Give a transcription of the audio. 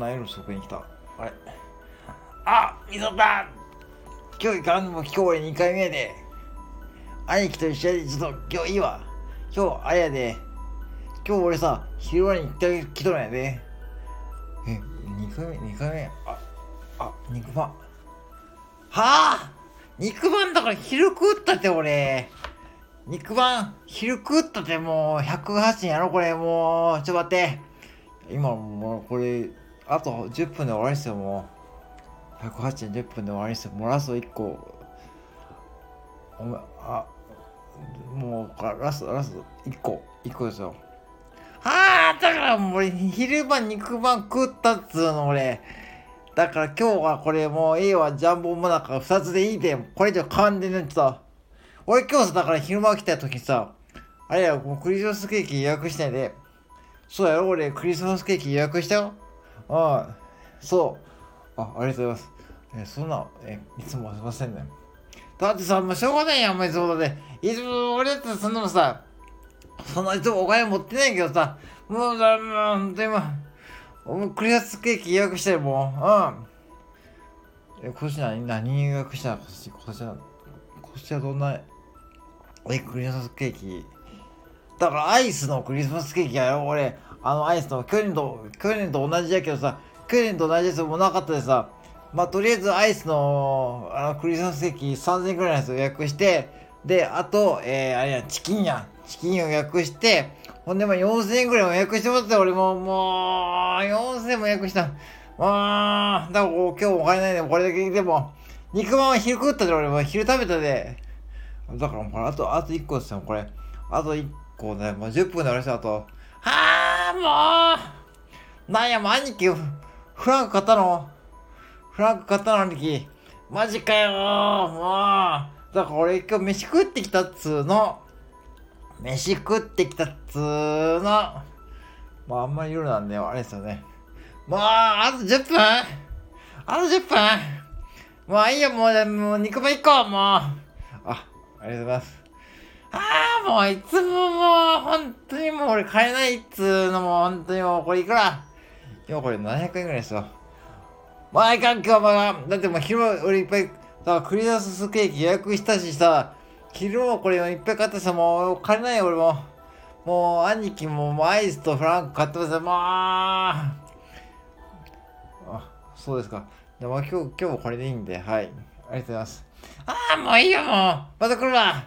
前のそこに来た。あれあみそだ今日行かんのも今日俺2回目やで。兄貴と一緒でちょっと今日いいわ。今日あれやで。今日俺さ昼間に行ってきとるんやで。え2回目2回目？ああ肉まん。はあ？肉まんだから昼食ったって俺。肉まん昼食ったってもう108円やろこれ。もうちょっと待って。今もうこれあと10分で終わりですよもう108円10分で終わりですよもうラスト1個お前あもうラストラスト1個1個ですよ。はあだからもう俺昼間肉まん食ったっつうの俺。だから今日はこれもうええわジャンボモナカ2つでいいで。これ以上変わんでねってさ。俺今日さだから昼間来た時さあれやもうクリスマスケーキ予約してんで。そうやろ俺クリスマスケーキ予約したよ。ああそう。あありがとうございます。えそんなえいつもすいませんね。だってさもうしょうがないやんお前そうだねいつも俺だってそんなのさそんないつもお金持ってないけどさもうだもう本当にもうクリスマスケーキ予約してるもん。うん。え今年何？何予約した今年今年は今年はどんなえクリスマスケーキ？だからアイスのクリスマスケーキやろ俺。あのアイスの去年と去年と同じやけどさ去年と同じやつもなかったでさまあとりあえずアイスのあのクリスマスケーキ3000円くらいのやつを予約してであとえー、あれやチキンやチキンを予約してほんでまあ4000円くらいも予約してもらって俺ももう4000円も予約した。ああだから今日もお金ないでこれだけでも。肉まんは昼食ったで俺も。昼食べたで。だからこれあとあと1個ですよこれ。あと1個ねもう10分で終わりしたあと。はあもう。なんやもう兄貴フランク買ったの？フランク買ったの兄貴。マジかよもう。だから俺今日飯食ってきたっつーの。飯食ってきたっつーの。まああんまり夜なんであれですよね。もうあと10分。あと10分。もういいよもう。もう肉まん1個もう。あありがとうございます。ああ、もういつももう、本当にもう俺買えないっつうのも、本当にもうこれいくら今日これ700円ぐらいですよ。まあいかん今日は、だってもう昼俺いっぱい、だからクリスマスケーキ予約したしさ、昼もこれいっぱい買ってさ、もう買えないよ俺も。もう兄貴ももうアイスとフランク買ってますよ、もう。あ、そうですか。でも今日、今日もこれでいいんで、はい。ありがとうございます。ああ、もういいよ、もう。また来るわ。